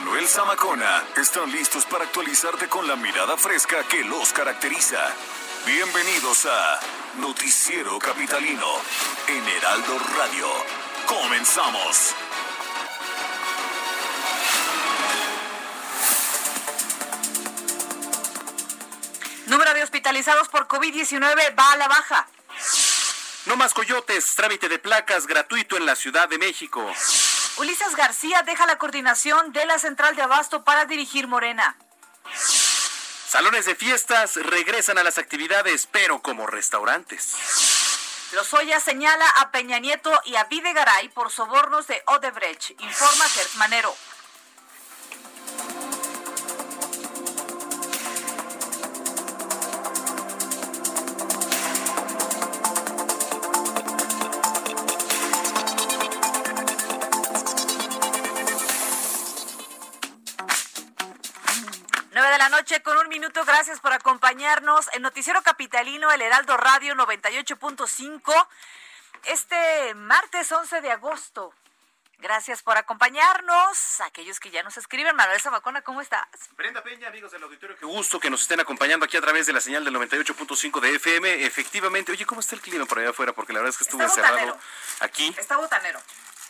Manuel Zamacona están listos para actualizarte con la mirada fresca que los caracteriza. Bienvenidos a Noticiero Capitalino en Heraldo Radio. Comenzamos. Número de hospitalizados por COVID-19 va a la baja. No más coyotes, trámite de placas gratuito en la Ciudad de México. Ulises García deja la coordinación de la Central de Abasto para dirigir Morena. Salones de fiestas regresan a las actividades, pero como restaurantes. Los Lozoya señala a Peña Nieto y a Videgaray por sobornos de Odebrecht, informa Gertmanero. 9 de la noche con un minuto. Gracias por acompañarnos. El Noticiero Capitalino, el Heraldo Radio 98.5. Este martes 11 de agosto. Gracias por acompañarnos. Aquellos que ya nos escriben, Manuel Zamacona, ¿cómo estás? Brenda Peña, amigos del auditorio, qué gusto que nos estén acompañando aquí a través de la señal del 98.5 de FM. Efectivamente, oye, ¿cómo está el clima por allá afuera? Porque la verdad es que estuve encerrado aquí. Está botanero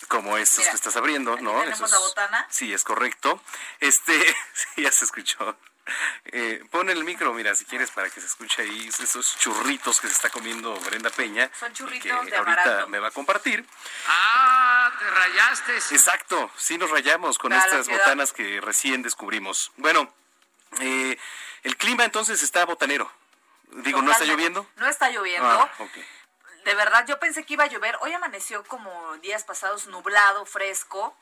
como estos Mira, que estás abriendo, aquí ¿no? tenemos la botana. Sí, es correcto. Este, sí, ya se escuchó. Eh, pon el micro, mira, si quieres, para que se escuche ahí esos churritos que se está comiendo Brenda Peña. Son churritos que de ahorita amaranto. me va a compartir. Ah, te rayaste. Exacto, sí nos rayamos con Para estas botanas que recién descubrimos. Bueno, eh, el clima entonces está botanero. Digo, ¿no está lloviendo? No está lloviendo. Ah, ok. De verdad, yo pensé que iba a llover. Hoy amaneció como días pasados nublado, fresco.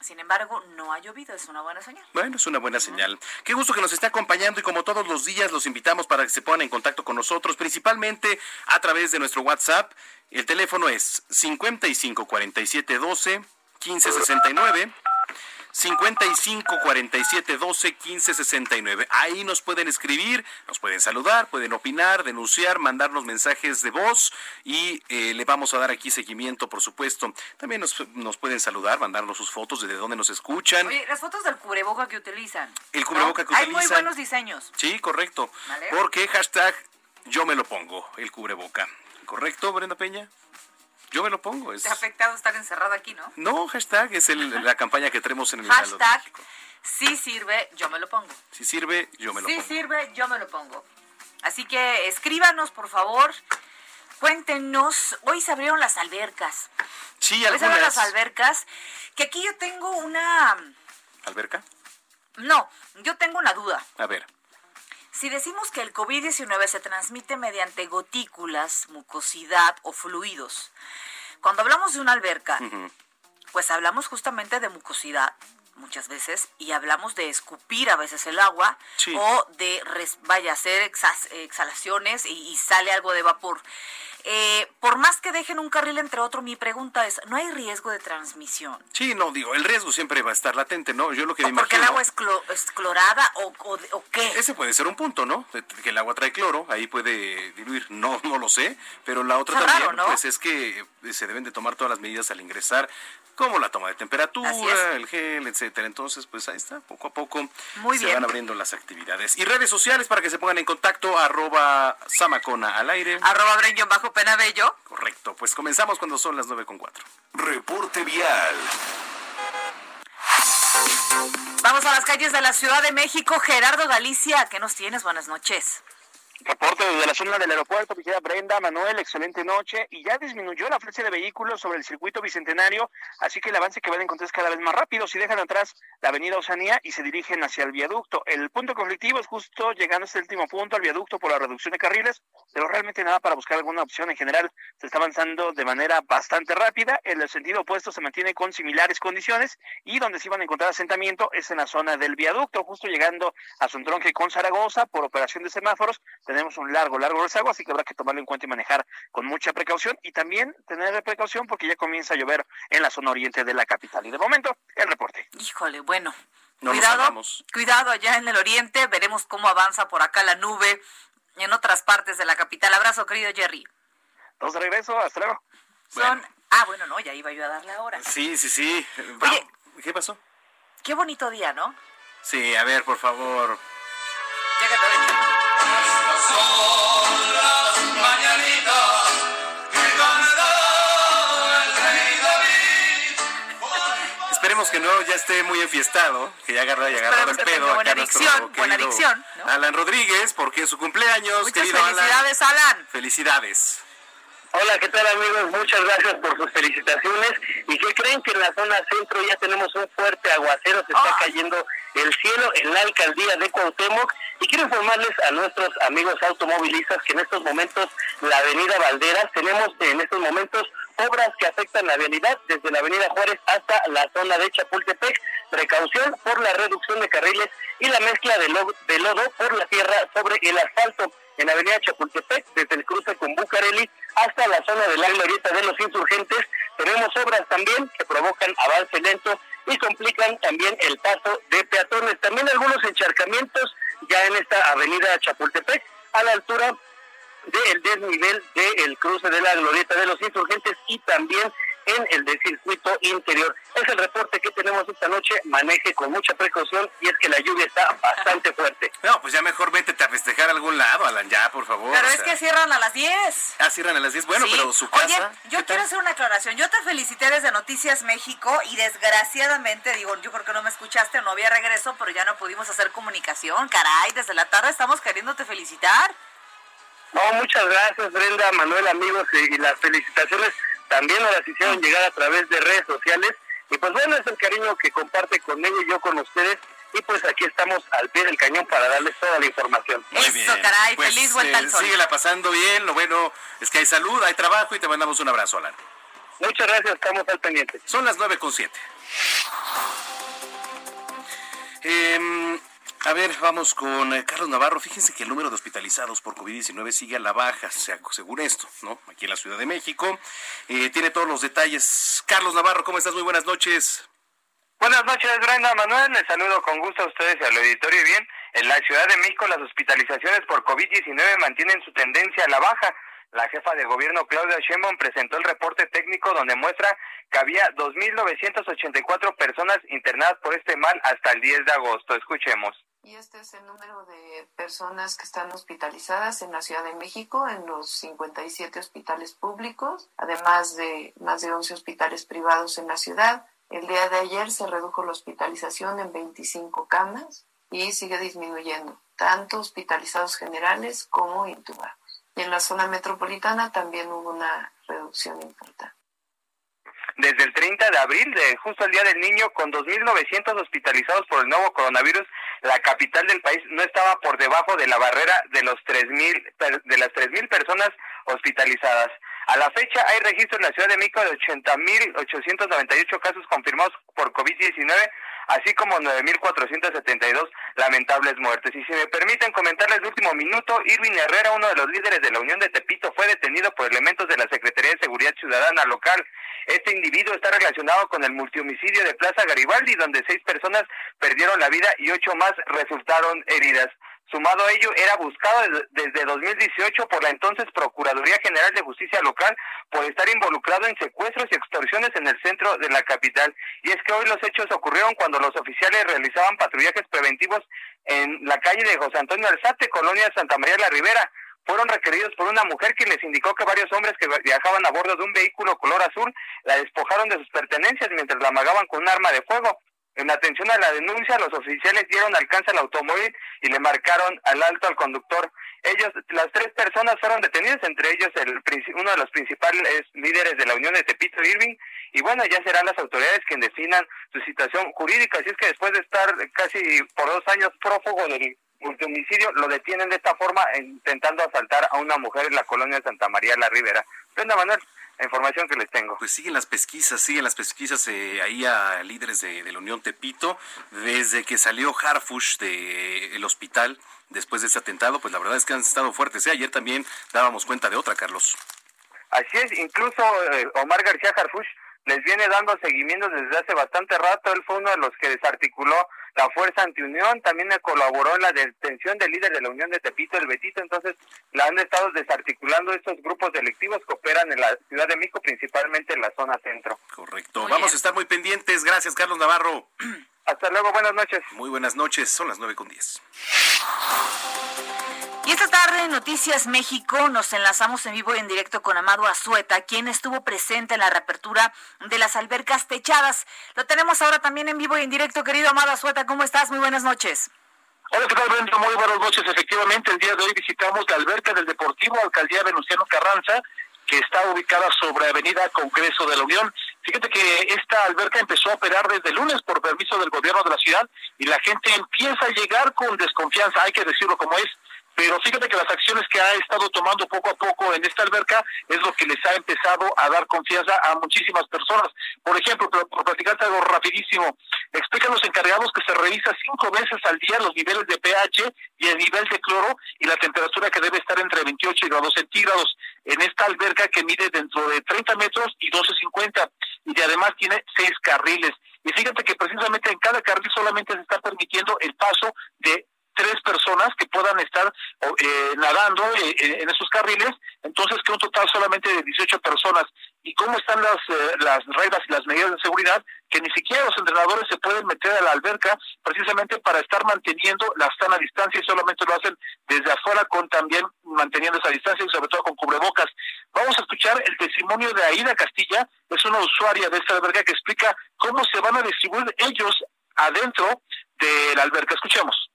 Sin embargo, no ha llovido. Es una buena señal. Bueno, es una buena señal. Qué gusto que nos esté acompañando y como todos los días los invitamos para que se pongan en contacto con nosotros, principalmente a través de nuestro WhatsApp. El teléfono es 55 47 12 15 69. 55 47 12 15 69. Ahí nos pueden escribir, nos pueden saludar, pueden opinar, denunciar, mandarnos mensajes de voz y eh, le vamos a dar aquí seguimiento, por supuesto. También nos, nos pueden saludar, mandarnos sus fotos de, de dónde nos escuchan. Oye, las fotos del cubreboca que utilizan. El cubreboca que Hay muy utilizan. buenos diseños. Sí, correcto. Vale. Porque hashtag yo me lo pongo, el cubreboca. ¿Correcto, Brenda Peña? Yo me lo pongo. Es... Te ha afectado estar encerrado aquí, ¿no? No, hashtag es el- la campaña que tenemos en el Hashtag, sí sirve, yo me lo pongo. Si sirve, yo me lo Sí pongo. sirve, yo me lo pongo. Así que escríbanos, por favor. Cuéntenos. Hoy se abrieron las albercas. Sí, Hoy se abrieron algunas. las albercas. Que aquí yo tengo una... ¿Alberca? No, yo tengo una duda. A ver. Si decimos que el COVID-19 se transmite mediante gotículas, mucosidad o fluidos, cuando hablamos de una alberca, pues hablamos justamente de mucosidad muchas veces y hablamos de escupir a veces el agua Sí. o de, res- vaya, hacer exas- exhalaciones y, y sale algo de vapor. Eh, por más que dejen un carril entre otro, mi pregunta es, ¿no hay riesgo de transmisión? Sí, no, digo, el riesgo siempre va a estar latente, ¿no? Yo lo que me ¿O porque el agua es, clo- es clorada o, o, o qué? Ese puede ser un punto, ¿no? Que el agua trae cloro, ahí puede diluir. No, no lo sé, pero la otra también, raro, ¿no? pues es que se deben de tomar todas las medidas al ingresar, como la toma de temperatura, el gel, etcétera. Entonces, pues ahí está, poco a poco Muy se bien. van abriendo las actividades. Y redes sociales para que se pongan en contacto, arroba Samacona al aire. Arroba Breñón bajo Penabello. Correcto, pues comenzamos cuando son las nueve con cuatro. Reporte vial. Vamos a las calles de la Ciudad de México. Gerardo Galicia, ¿qué nos tienes? Buenas noches. Reporte desde la zona del aeropuerto, Vigila Brenda, Manuel, excelente noche. Y ya disminuyó la afluencia de vehículos sobre el circuito bicentenario, así que el avance que van a encontrar es cada vez más rápido. Si dejan atrás la avenida Osanía y se dirigen hacia el viaducto. El punto conflictivo es justo llegando a este último punto, al viaducto por la reducción de carriles, pero realmente nada para buscar alguna opción. En general, se está avanzando de manera bastante rápida. En el sentido opuesto se mantiene con similares condiciones y donde sí van a encontrar asentamiento es en la zona del viaducto, justo llegando a Sontronje con Zaragoza por operación de semáforos tenemos un largo, largo rezago, así que habrá que tomarlo en cuenta y manejar con mucha precaución y también tener precaución porque ya comienza a llover en la zona oriente de la capital. Y de momento, el reporte. Híjole, bueno. cuidado, cuidado allá en el oriente, veremos cómo avanza por acá la nube en otras partes de la capital. Abrazo, querido Jerry. Nos regreso, hasta luego. Son, ah, bueno, no, ya iba yo a darle ahora. Sí, sí, sí. Oye, ¿qué pasó? Qué bonito día, ¿no? Sí, a ver, por favor. Ya que Esperemos que no ya esté muy enfiestado, que ya agarra, ya agarrado el pedo. Buena adicción, buena adicción. ¿no? Alan Rodríguez, porque es su cumpleaños, Muchas querido felicidades, Alan. Felicidades. Hola, ¿qué tal amigos? Muchas gracias por sus felicitaciones. ¿Y qué creen que en la zona centro ya tenemos un fuerte aguacero? Se está cayendo el cielo en la alcaldía de Cuauhtémoc. Y quiero informarles a nuestros amigos automovilistas que en estos momentos la avenida Valderas tenemos en estos momentos obras que afectan la vialidad desde la avenida Juárez hasta la zona de Chapultepec. Precaución por la reducción de carriles y la mezcla de, de lodo por la tierra sobre el asfalto en la avenida Chapultepec, desde el cruce con Bucareli hasta la zona de la glorieta de los insurgentes. Tenemos obras también que provocan avance lento y complican también el paso de peatones. También algunos encharcamientos ya en esta avenida Chapultepec a la altura del desnivel del cruce de la glorieta de los insurgentes y también en el de circuito interior. Es el reporte que tenemos esta noche. Maneje con mucha precaución y es que la lluvia está bastante fuerte. No, pues ya mejor vete a festejar a algún lado, Alan, ya, por favor. Pero es que cierran a las 10. Ah, cierran a las 10. Bueno, pero su casa. Oye, yo quiero hacer una aclaración. Yo te felicité desde Noticias México y desgraciadamente, digo, yo creo que no me escuchaste o no había regreso, pero ya no pudimos hacer comunicación. Caray, desde la tarde estamos queriéndote felicitar. No, muchas gracias, Brenda, Manuel, amigos, y las felicitaciones también nos las hicieron llegar a través de redes sociales. Y pues bueno, es el cariño que comparte conmigo y yo con ustedes. Y pues aquí estamos al pie del cañón para darles toda la información. Muy Eso, caray, pues, feliz vuelta al eh, sol. Síguela pasando bien, lo bueno es que hay salud, hay trabajo y te mandamos un abrazo, Alan. Muchas gracias, estamos al pendiente. Son las nueve con siete. Eh, a ver, vamos con eh, Carlos Navarro. Fíjense que el número de hospitalizados por COVID-19 sigue a la baja, según esto, ¿no? Aquí en la Ciudad de México. Eh, tiene todos los detalles. Carlos Navarro, ¿cómo estás? Muy buenas noches. Buenas noches, Brenda Manuel. Les saludo con gusto a ustedes y al auditorio. Bien, en la Ciudad de México las hospitalizaciones por COVID-19 mantienen su tendencia a la baja. La jefa de gobierno Claudia Sheinbaum presentó el reporte técnico donde muestra que había 2.984 personas internadas por este mal hasta el 10 de agosto. Escuchemos. Y este es el número de personas que están hospitalizadas en la Ciudad de México, en los 57 hospitales públicos, además de más de 11 hospitales privados en la ciudad. El día de ayer se redujo la hospitalización en 25 camas y sigue disminuyendo, tanto hospitalizados generales como intubados. Y en la zona metropolitana también hubo una reducción importante desde el 30 de abril, de justo el Día del Niño, con 2.900 hospitalizados por el nuevo coronavirus, la capital del país no estaba por debajo de la barrera de los 3.000 de las 3.000 personas hospitalizadas. A la fecha hay registro en la Ciudad de México de 80.898 casos confirmados por COVID-19, así como 9.472 lamentables muertes. Y si me permiten comentarles de último minuto, Irving Herrera, uno de los líderes de la Unión de Tepito, fue detenido por elementos de la Secretaría de Seguridad Ciudadana local. Este individuo está relacionado con el multihomicidio de Plaza Garibaldi, donde seis personas perdieron la vida y ocho más resultaron heridas. Sumado a ello, era buscado desde 2018 por la entonces Procuraduría General de Justicia Local por estar involucrado en secuestros y extorsiones en el centro de la capital. Y es que hoy los hechos ocurrieron cuando los oficiales realizaban patrullajes preventivos en la calle de José Antonio Alzate, colonia Santa María de la Ribera. Fueron requeridos por una mujer que les indicó que varios hombres que viajaban a bordo de un vehículo color azul la despojaron de sus pertenencias mientras la amagaban con un arma de fuego. En atención a la denuncia, los oficiales dieron alcance al automóvil y le marcaron al alto al conductor. Ellos, las tres personas fueron detenidas, entre ellos el, uno de los principales líderes de la Unión de Tepito Irving, y bueno, ya serán las autoridades quienes definan su situación jurídica, así es que después de estar casi por dos años prófugo del homicidio, lo detienen de esta forma intentando asaltar a una mujer en la colonia Santa María la Ribera. Brenda Manuel, la información que les tengo. Pues siguen las pesquisas, siguen las pesquisas eh, ahí a líderes de, la Unión Tepito. Desde que salió Harfush del hospital después de ese atentado, pues la verdad es que han estado fuertes. ¿eh? Ayer también dábamos cuenta de otra, Carlos. Así es, incluso eh, Omar García Harfush les viene dando seguimiento desde hace bastante rato. Él fue uno de los que desarticuló la Fuerza Antiunión, también colaboró en la detención del líder de la Unión de Tepito, el Betito. Entonces, la han estado desarticulando estos grupos delictivos que operan en la Ciudad de México, principalmente en la zona centro. Correcto. Vamos a estar muy pendientes. Gracias, Carlos Navarro. Hasta luego, buenas noches. Muy buenas noches, son las nueve con diez. Esta tarde en Noticias México nos enlazamos en vivo y en directo con Amado Azueta, quien estuvo presente en la reapertura de las albercas techadas. Lo tenemos ahora también en vivo y en directo, querido Amado Azueta. ¿Cómo estás? Muy buenas noches. Hola, ¿qué tal, Brenda? Muy buenas noches. Efectivamente, el día de hoy visitamos la alberca del Deportivo Alcaldía Venustiano Carranza, que está ubicada sobre Avenida Congreso de la Unión. Fíjate que esta alberca empezó a operar desde el lunes por permiso del gobierno de la ciudad y la gente empieza a llegar con desconfianza, hay que decirlo como es pero fíjate que las acciones que ha estado tomando poco a poco en esta alberca es lo que les ha empezado a dar confianza a muchísimas personas. Por ejemplo, por, platicarte algo rapidísimo, explican los encargados que se revisa cinco veces al día los niveles de pH y el nivel de cloro y la temperatura que debe estar entre 28 grados centígrados en esta alberca que mide dentro de 30 metros y 12.50 y además tiene seis carriles. Y fíjate que precisamente en cada carril solamente se está permitiendo el paso de tres personas que puedan estar eh, nadando eh, en esos carriles, entonces que un total solamente de 18 personas. ¿Y cómo están las, eh, las reglas y las medidas de seguridad? Que ni siquiera los entrenadores se pueden meter a la alberca precisamente para estar manteniendo la sana distancia y solamente lo hacen desde afuera con también manteniendo esa distancia y sobre todo con cubrebocas. Vamos a escuchar el testimonio de Aida Castilla, es una usuaria de esta alberca que explica cómo se van a distribuir ellos adentro de la alberca. Escuchemos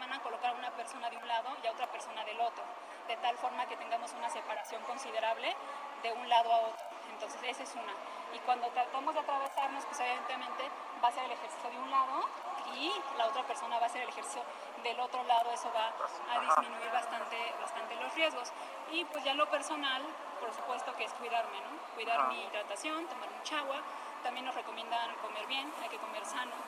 van a colocar una persona de un lado y a otra persona del otro, de tal forma que tengamos una separación considerable de un lado a otro. Entonces, esa es una. Y cuando tratamos de atravesarnos, pues evidentemente va a ser el ejercicio de un lado y la otra persona va a hacer el ejercicio del otro lado. Eso va a disminuir bastante, bastante los riesgos. Y pues ya lo personal, por supuesto que es cuidarme, ¿no? Cuidar mi hidratación, tomar mucha agua. También nos recomiendan comer bien, hay que comer sano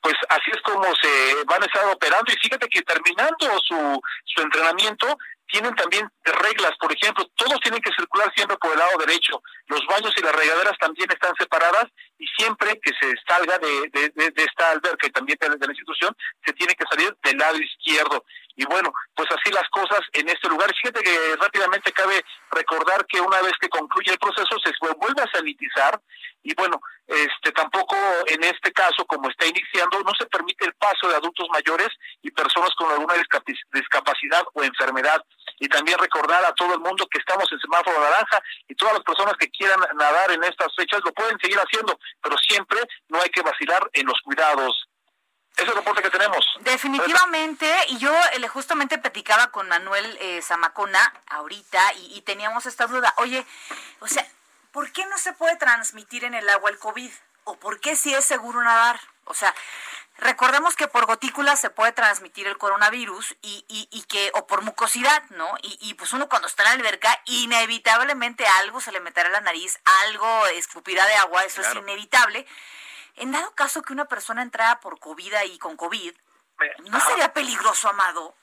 pues así es como se van a estar operando y fíjate que terminando su, su entrenamiento tienen también reglas, por ejemplo, todos tienen que circular siempre por el lado derecho, los baños y las regaderas también están separadas y siempre que se salga de, de, esta alberca y también de, la institución, se tiene que salir del lado izquierdo. Y bueno, pues así las cosas en este lugar. Fíjate que rápidamente cabe recordar que una vez que concluye el proceso se vuelve a sanitizar y bueno, este tampoco en este caso, como está iniciando, no se permite el paso de adultos mayores y personas con alguna discapacidad o enfermedad. Y también recordar a todo el mundo que estamos en semáforo naranja y todas las personas que quieran nadar en estas fechas lo pueden seguir haciendo, pero siempre no hay que vacilar en los cuidados. Ese es el reporte que tenemos. Definitivamente, y yo le justamente platicaba con Manuel eh, Zamacona ahorita y, y teníamos esta duda. Oye, o sea, ¿por qué no se puede transmitir en el agua el COVID? ¿O por qué si es seguro nadar? O sea, recordemos que por gotícula se puede transmitir el coronavirus y, y, y que, o por mucosidad, ¿no? Y, y, pues uno cuando está en la alberca, inevitablemente algo se le meterá a la nariz, algo escupirá de agua, eso es inevitable. En dado caso que una persona entrara por COVID y con COVID, ¿no sería peligroso, Amado?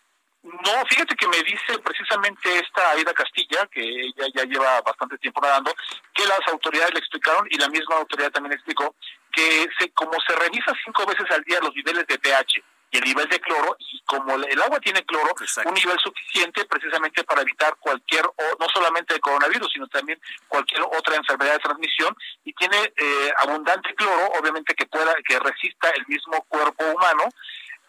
No, fíjate que me dice precisamente esta Aida Castilla, que ella ya lleva bastante tiempo nadando, que las autoridades le explicaron y la misma autoridad también explicó que se, como se revisa cinco veces al día los niveles de pH y el nivel de cloro, y como el agua tiene cloro, un nivel suficiente precisamente para evitar cualquier, no solamente el coronavirus, sino también cualquier otra enfermedad de transmisión, y tiene eh, abundante cloro, obviamente que pueda, que resista el mismo cuerpo humano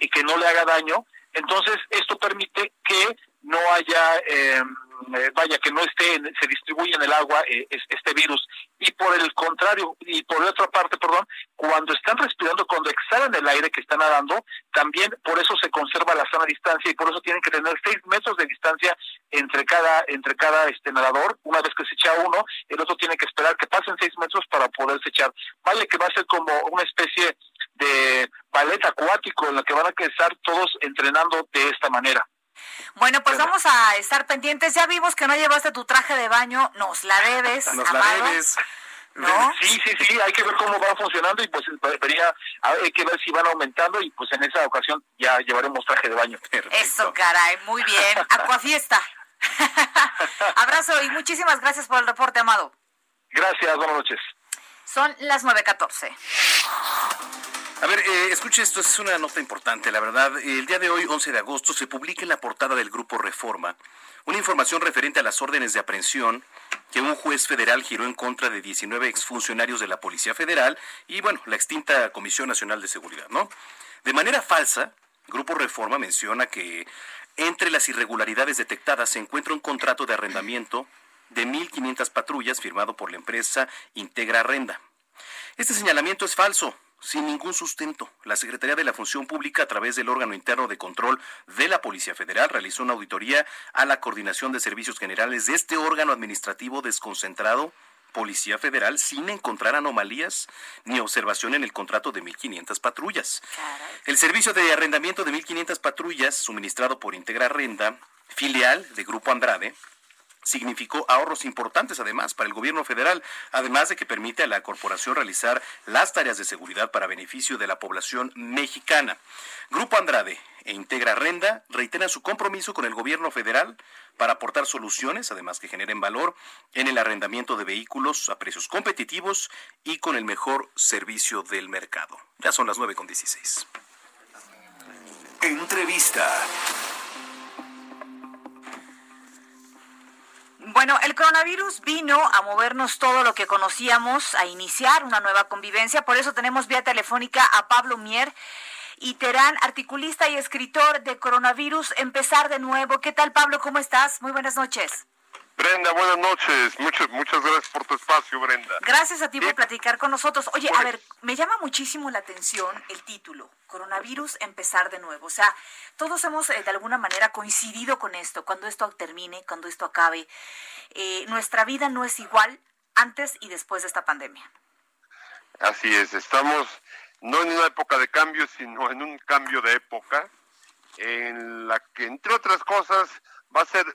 y que no le haga daño, entonces, esto permite que no haya eh, eh, vaya, que no esté, se distribuye en el agua eh, este virus. Y por el contrario, y por otra parte, perdón, cuando están respirando, cuando exhalan el aire que están nadando, también por eso se conserva la sana distancia y por eso tienen que tener seis metros de distancia entre cada, entre cada este nadador. Una vez que se echa uno, el otro tiene que esperar que pasen seis metros para poderse echar. Vale que va a ser como una especie de ballet acuático en la que van a estar todos entrenando de esta manera. Bueno, pues vamos a estar pendientes. Ya vimos que no llevaste tu traje de baño, nos la debes. Nos la debes. ¿No? Sí, sí, sí, hay que ver cómo va funcionando y pues debería, hay que ver si van aumentando y pues en esa ocasión ya llevaremos traje de baño. Eso, caray, muy bien. Acuafiesta. Abrazo y muchísimas gracias por el reporte, Amado. Gracias, buenas noches. Son las 9.14. A ver, eh, escuche esto, es una nota importante, la verdad. El día de hoy, 11 de agosto, se publica en la portada del Grupo Reforma una información referente a las órdenes de aprehensión que un juez federal giró en contra de 19 exfuncionarios de la Policía Federal y, bueno, la extinta Comisión Nacional de Seguridad, ¿no? De manera falsa, Grupo Reforma menciona que entre las irregularidades detectadas se encuentra un contrato de arrendamiento de 1.500 patrullas firmado por la empresa Integra Renda. Este señalamiento es falso sin ningún sustento. La Secretaría de la Función Pública, a través del órgano interno de control de la Policía Federal, realizó una auditoría a la coordinación de servicios generales de este órgano administrativo desconcentrado. Policía Federal sin encontrar anomalías ni observación en el contrato de 1.500 patrullas. El servicio de arrendamiento de 1.500 patrullas, suministrado por Integra Renda, filial de Grupo Andrade, significó ahorros importantes además para el gobierno federal, además de que permite a la corporación realizar las tareas de seguridad para beneficio de la población mexicana. Grupo Andrade e Integra Renda reiteran su compromiso con el gobierno federal para aportar soluciones, además que generen valor en el arrendamiento de vehículos a precios competitivos y con el mejor servicio del mercado. Ya son las 9.16. Entrevista. Bueno, el coronavirus vino a movernos todo lo que conocíamos, a iniciar una nueva convivencia. Por eso tenemos vía telefónica a Pablo Mier y Terán, articulista y escritor de Coronavirus, Empezar de nuevo. ¿Qué tal, Pablo? ¿Cómo estás? Muy buenas noches. Brenda, buenas noches. Muchas, muchas gracias por tu espacio, Brenda. Gracias a ti por platicar con nosotros. Oye, a ver, me llama muchísimo la atención el título, Coronavirus, empezar de nuevo. O sea, todos hemos eh, de alguna manera coincidido con esto. Cuando esto termine, cuando esto acabe, eh, nuestra vida no es igual antes y después de esta pandemia. Así es, estamos no en una época de cambio, sino en un cambio de época en la que, entre otras cosas, va a ser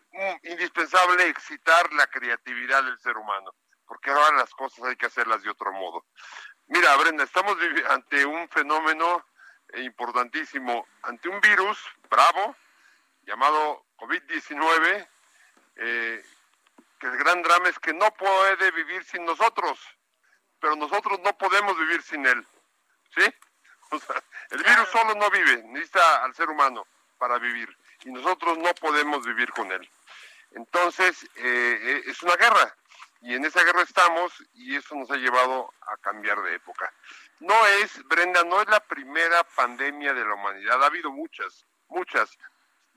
indispensable excitar la creatividad del ser humano, porque ahora las cosas hay que hacerlas de otro modo. Mira, Brenda, estamos ante un fenómeno importantísimo, ante un virus bravo llamado COVID-19, eh, que el gran drama es que no puede vivir sin nosotros, pero nosotros no podemos vivir sin él. ¿Sí? el virus solo no vive, necesita al ser humano para vivir y nosotros no podemos vivir con él. Entonces, eh, eh, es una guerra y en esa guerra estamos y eso nos ha llevado a cambiar de época. No es, Brenda, no es la primera pandemia de la humanidad, ha habido muchas, muchas.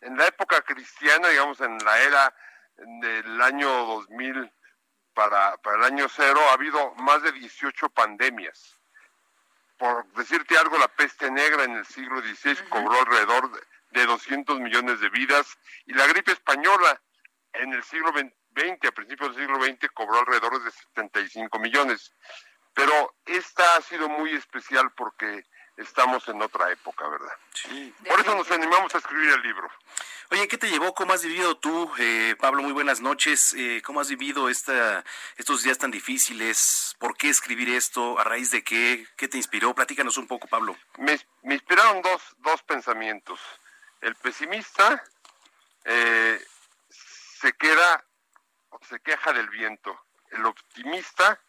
En la época cristiana, digamos, en la era del año 2000 para, para el año cero, ha habido más de 18 pandemias. Por decirte algo, la peste negra en el siglo XVI cobró alrededor de de 200 millones de vidas y la gripe española en el siglo XX, a principios del siglo XX, cobró alrededor de 75 millones. Pero esta ha sido muy especial porque estamos en otra época, ¿verdad? Sí. Por eso nos animamos a escribir el libro. Oye, ¿qué te llevó? ¿Cómo has vivido tú, eh, Pablo? Muy buenas noches. Eh, ¿Cómo has vivido esta, estos días tan difíciles? ¿Por qué escribir esto? ¿A raíz de qué? ¿Qué te inspiró? Platícanos un poco, Pablo. Me, me inspiraron dos, dos pensamientos. El pesimista eh, se queda, se queja del viento. El optimista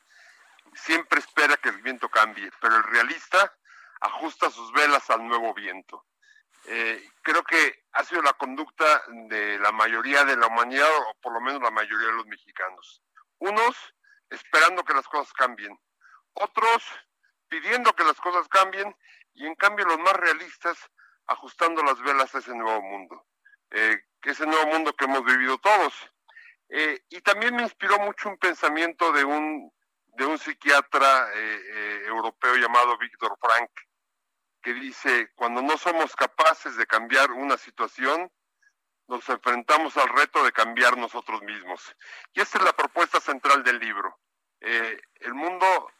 siempre espera que el viento cambie, pero el realista ajusta sus velas al nuevo viento. Eh, creo que ha sido la conducta de la mayoría de la humanidad, o por lo menos la mayoría de los mexicanos. Unos esperando que las cosas cambien, otros pidiendo que las cosas cambien, y en cambio los más realistas ajustando las velas a ese nuevo mundo, eh, ese nuevo mundo que hemos vivido todos. Eh, y también me inspiró mucho un pensamiento de un, de un psiquiatra eh, europeo llamado Víctor Frank, que dice, cuando no somos capaces de cambiar una situación, nos enfrentamos al reto de cambiar nosotros mismos. Y esa es la propuesta central del libro. el mundo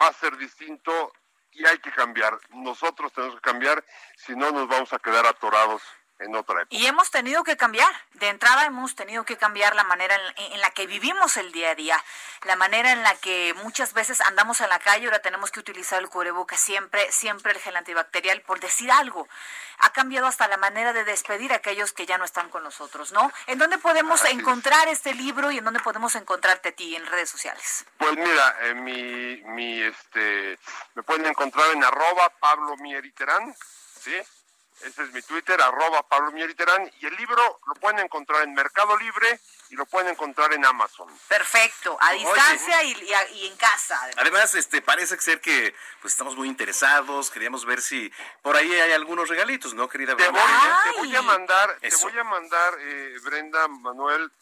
va a ser distinto y hay que cambiar. Nosotros tenemos que cambiar, si no nos vamos a quedar atorados en otra época. Y hemos tenido que cambiar. De entrada hemos tenido que cambiar la manera en, la que vivimos el día a día, la manera en la que muchas veces andamos en la calle, ahora tenemos que utilizar el cubreboca siempre, siempre el gel antibacterial, por decir algo. Ha cambiado hasta la manera de despedir a aquellos que ya no están con nosotros, ¿no? ¿En dónde podemos encontrar este libro y en dónde podemos encontrarte a ti en redes sociales? Pues mira, en mi, mi este, me pueden encontrar en arroba Pablo Mieriterán, ¿sí? Ese es mi Twitter, arroba Pablo Mieriterán. Y el libro lo pueden encontrar en Mercado Libre y lo pueden encontrar en Amazon. Perfecto, a distancia y, en casa. Además. este parece ser que pues estamos muy interesados, queríamos ver si por ahí hay algunos regalitos, ¿no, querida Te voy, te voy a mandar, te voy a mandar, eh, Brenda, Manuel,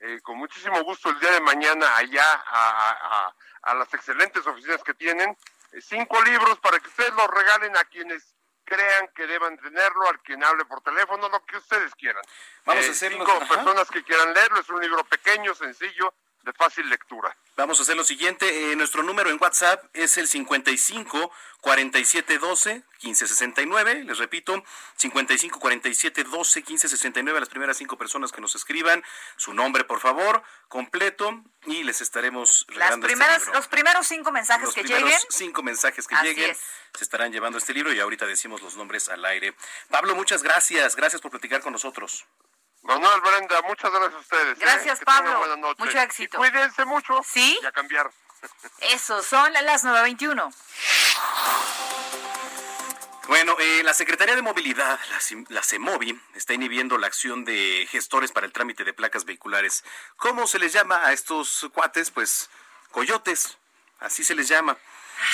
eh, con muchísimo gusto el día de mañana allá a, a las excelentes oficinas que tienen, eh, cinco libros para que ustedes los regalen a quienes crean que deban tenerlo, al quien hable por teléfono, lo que ustedes quieran. Vamos a eh, hacer cinco personas que quieran leerlo, es un libro pequeño, sencillo, de fácil lectura. Vamos a hacer lo siguiente, eh, nuestro número en WhatsApp es el 55 47 12 15 69, les repito, 55 47 12 15 69 a las primeras cinco personas que nos escriban, su nombre por favor, completo y les estaremos regalando este libro. Los primeros cinco mensajes que lleguen. cinco mensajes que lleguen se estarán llevando este libro y ahorita decimos los nombres al aire. Pablo, muchas gracias, gracias por platicar con nosotros. Manuel Brenda, muchas gracias a ustedes. ¿eh? Gracias, Pablo. Mucho éxito. cuídense mucho. Sí. Y a cambiar. Eso, son las 9.21. Bueno, eh, la Secretaría de Movilidad, la, CEMOVI, está inhibiendo la acción de gestores para el trámite de placas vehiculares. ¿Cómo se les llama a estos cuates? Pues coyotes, así se les llama.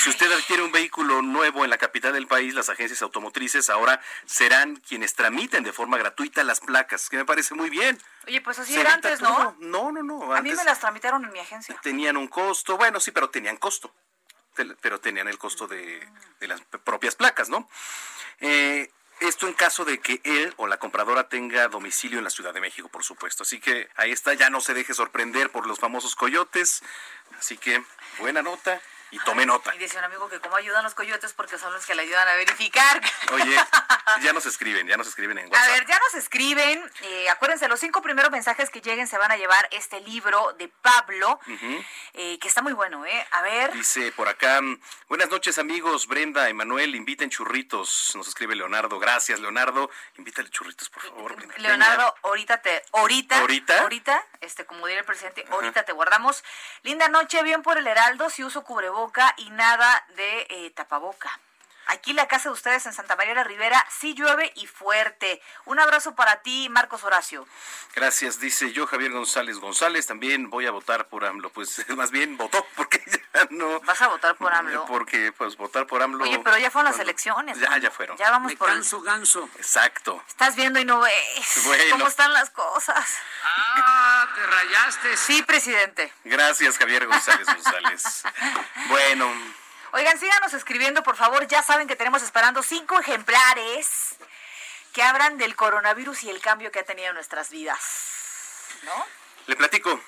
Si usted adquiere un vehículo nuevo en la capital del país, las agencias automotrices ahora serán quienes tramiten de forma gratuita las placas, que me parece muy bien. Oye, pues así era antes, ¿no? No, no, no. A mí me las tramitaron en mi agencia. Tenían un costo, bueno, sí, pero tenían costo. Pero tenían el costo de, las propias placas, ¿no? Eh, esto en caso de que él o la compradora tenga domicilio en la Ciudad de México, por supuesto. Así que ahí está, ya no se deje sorprender por los famosos coyotes. Así que buena nota y tome nota. Y dice un amigo que cómo ayudan los coyotes porque son los que le ayudan a verificar. Oye, ya nos escriben, ya nos escriben en WhatsApp. A ver, ya nos escriben. Eh, acuérdense, los cinco primeros mensajes que lleguen se van a llevar este libro de Pablo, eh, que está muy bueno, ¿eh? A ver. Dice por acá, buenas noches amigos, Brenda, Emanuel, inviten churritos. Nos escribe Leonardo. Gracias, Leonardo. Invítale churritos, por favor. Leonardo, ahorita te, ahorita, ahorita, ahorita, este, como diría el presidente, ahorita te guardamos. Linda noche, bien por el Heraldo, si uso cubreboca y nada de eh, tapaboca. Aquí la casa de ustedes en Santa María la Rivera sí llueve y fuerte. Un abrazo para ti, Marcos Horacio. Gracias, dice yo, Javier González González. También voy a votar por AMLO. Pues más bien votó, porque ya no. ¿Vas a votar por AMLO? Porque, pues, votar por AMLO. Oye, pero ya fueron las elecciones. Ya, ya fueron. Ya vamos por. Ganso, ganso. Exacto. Estás viendo y no ves. ¿Cómo están las cosas? Ah, te rayaste. Sí, presidente. Gracias, Javier González González. bueno. Oigan, síganos escribiendo, por favor. Ya saben que tenemos esperando cinco ejemplares que hablan del coronavirus y el cambio que ha tenido en nuestras vidas. ¿No? Le platico.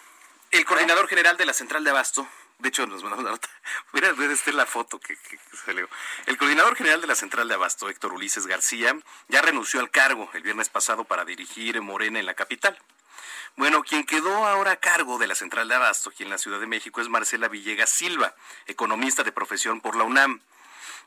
El coordinador general de la Central de Abasto, de hecho, nos mandamos la nota. Mira, este la foto que, que, salió. El coordinador general de la Central de Abasto, Héctor Ulises García, ya renunció al cargo el viernes pasado para dirigir Morena en la capital. Bueno, quien quedó ahora a cargo de la central de Abasto aquí en la Ciudad de México es Marcela Villegas Silva, economista de profesión por la UNAM.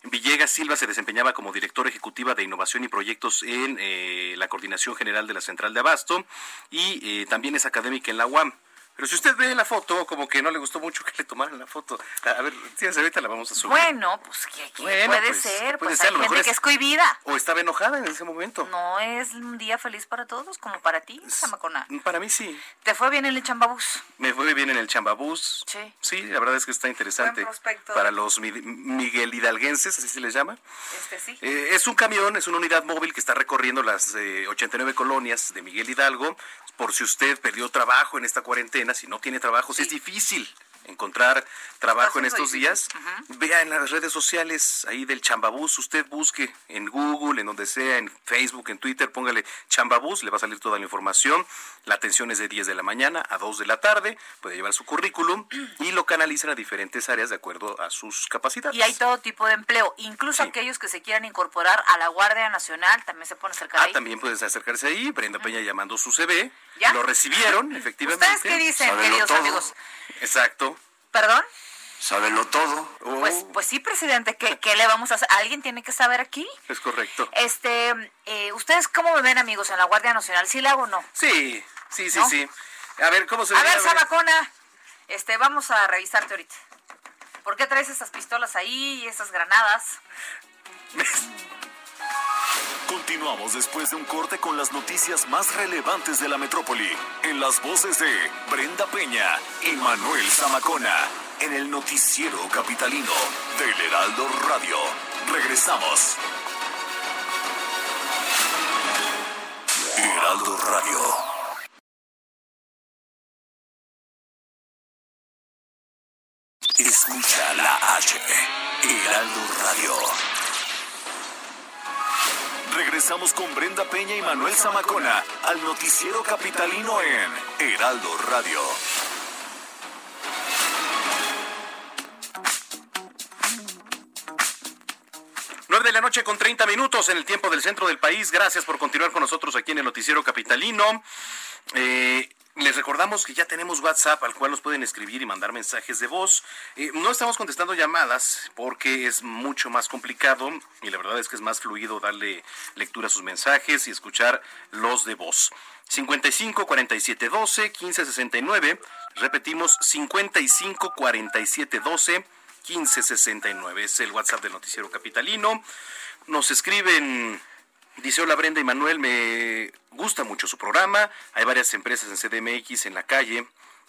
Villegas Silva se desempeñaba como directora ejecutiva de innovación y proyectos en eh, la Coordinación General de la Central de Abasto y eh, también es académica en la UAM. Pero si usted ve la foto, como que no le gustó mucho que le tomaran la foto. A ver, ahorita la vamos a subir. Bueno, pues que, puede pues, ser, puede pues ser, hay gente que es cohibida. O estaba enojada en ese momento. No es un día feliz para todos, como para ti, Samacona. Para mí sí. ¿Te fue bien en el chambabús? Me fue bien en el chambabús. Sí. Sí, la verdad es que está interesante. Para los Miguel Hidalguenses, así se les llama. Este sí. Eh, es un camión, es una unidad móvil que está recorriendo las 89 eh, colonias de Miguel Hidalgo por si usted perdió trabajo en esta cuarentena, si no tiene trabajo, si es difícil encontrar trabajo en estos días, vea en las redes sociales ahí del Chambabús, usted busque en Google, en donde sea, en Facebook, en Twitter, póngale Chambabús, le va a salir toda la información. La atención es de 10 de la mañana a 2 de la tarde, puede llevar su currículum y lo canalizan a diferentes áreas de acuerdo a sus capacidades. Y hay todo tipo de empleo, incluso aquellos que se quieran incorporar a la Guardia Nacional también se pueden acercar Ah, ahí. también puedes acercarse ahí, Brenda Peña llamando su CV, lo recibieron, efectivamente. ¿Ustedes qué dicen, Sábelo queridos todo. amigos? Exacto. ¿Perdón? Sábelo todo. Pues, pues sí, presidente, ¿qué, qué le vamos a hacer? ¿Alguien tiene que saber aquí? Es correcto. Este, eh, ¿ustedes cómo me ven, amigos, en la Guardia Nacional? ¿Sí le hago o no? Sí, sí, sí, ¿No? sí. A ver, ¿cómo se A ve? ver, Samacona, este, vamos a revisarte ahorita. ¿Por qué traes esas pistolas ahí y esas granadas? Continuamos después de un corte con las noticias más relevantes de la metrópoli, en las voces de Brenda Peña y Manuel Zamacona, en el noticiero capitalino del Heraldo Radio. Regresamos. Heraldo Radio. Escucha la H, Heraldo Radio. Regresamos con Brenda Peña y Manuel Zamacona al noticiero capitalino en Heraldo Radio. Nueve de la noche con 30 minutos en el tiempo del centro del país. Gracias por continuar con nosotros aquí en el noticiero capitalino. Eh, les recordamos que ya tenemos WhatsApp al cual nos pueden escribir y mandar mensajes de voz. Eh, no estamos contestando llamadas porque es mucho más complicado y la verdad es que es más fluido darle lectura a sus mensajes y escuchar los de voz. 55 47 12 15 69. Repetimos 55 47 12 15 69. Es el WhatsApp del noticiero capitalino. Nos escriben Dice, hola Brenda y Manuel, me gusta mucho su programa. Hay varias empresas en CDMX en la calle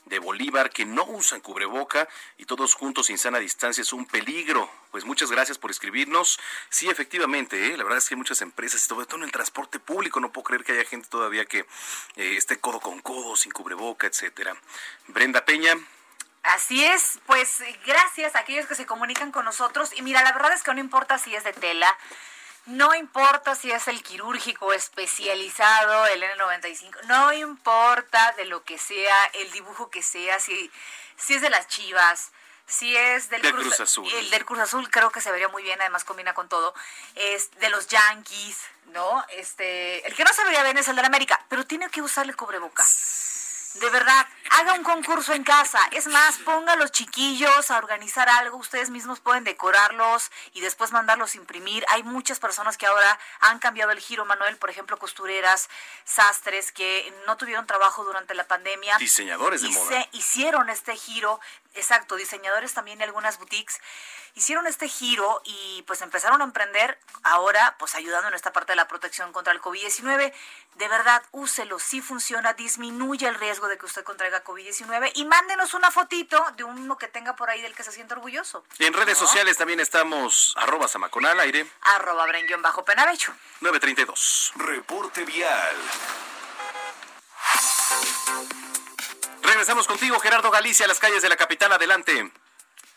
de Bolívar que no usan cubreboca y todos juntos sin sana distancia es un peligro. Pues muchas gracias por escribirnos. Sí, efectivamente, ¿eh? la verdad es que hay muchas empresas, sobre todo en el transporte público, no puedo creer que haya gente todavía que eh, esté codo con codo, sin cubreboca, etcétera. Brenda Peña, Así es, pues gracias a aquellos que se comunican con nosotros. Y mira, la verdad es que no importa si es de tela, no importa si es el quirúrgico especializado, el N95, no importa de lo que sea, el dibujo que sea, si, si es de las chivas, si es del, Del Cruz Azul. El del Cruz Azul creo que se vería muy bien, además combina con todo. Es de los Yankees, ¿no? Este, el que no se vería bien es el de la América, pero tiene que usarle cubreboca. De verdad, haga un concurso en casa. Es más, ponga a los chiquillos a organizar algo. Ustedes mismos pueden decorarlos y después mandarlos a imprimir. Hay muchas personas que ahora han cambiado el giro, Manuel. Por ejemplo, costureras, sastres que no tuvieron trabajo durante la pandemia. Diseñadores de y moda. se hicieron este giro. Exacto, diseñadores también de algunas boutiques hicieron este giro y pues empezaron a emprender ahora pues ayudando en esta parte de la protección contra el COVID-19. De verdad, úselo, si funciona, disminuye el riesgo de que usted contraiga COVID-19 y mándenos una fotito de uno que tenga por ahí del que se siente orgulloso. En redes ¿No? sociales también estamos arroba Samacona al aire Arroba Brenguión bajo penabecho. 932. Reporte vial. Regresamos contigo, Gerardo Galicia, a las calles de la capital. Adelante.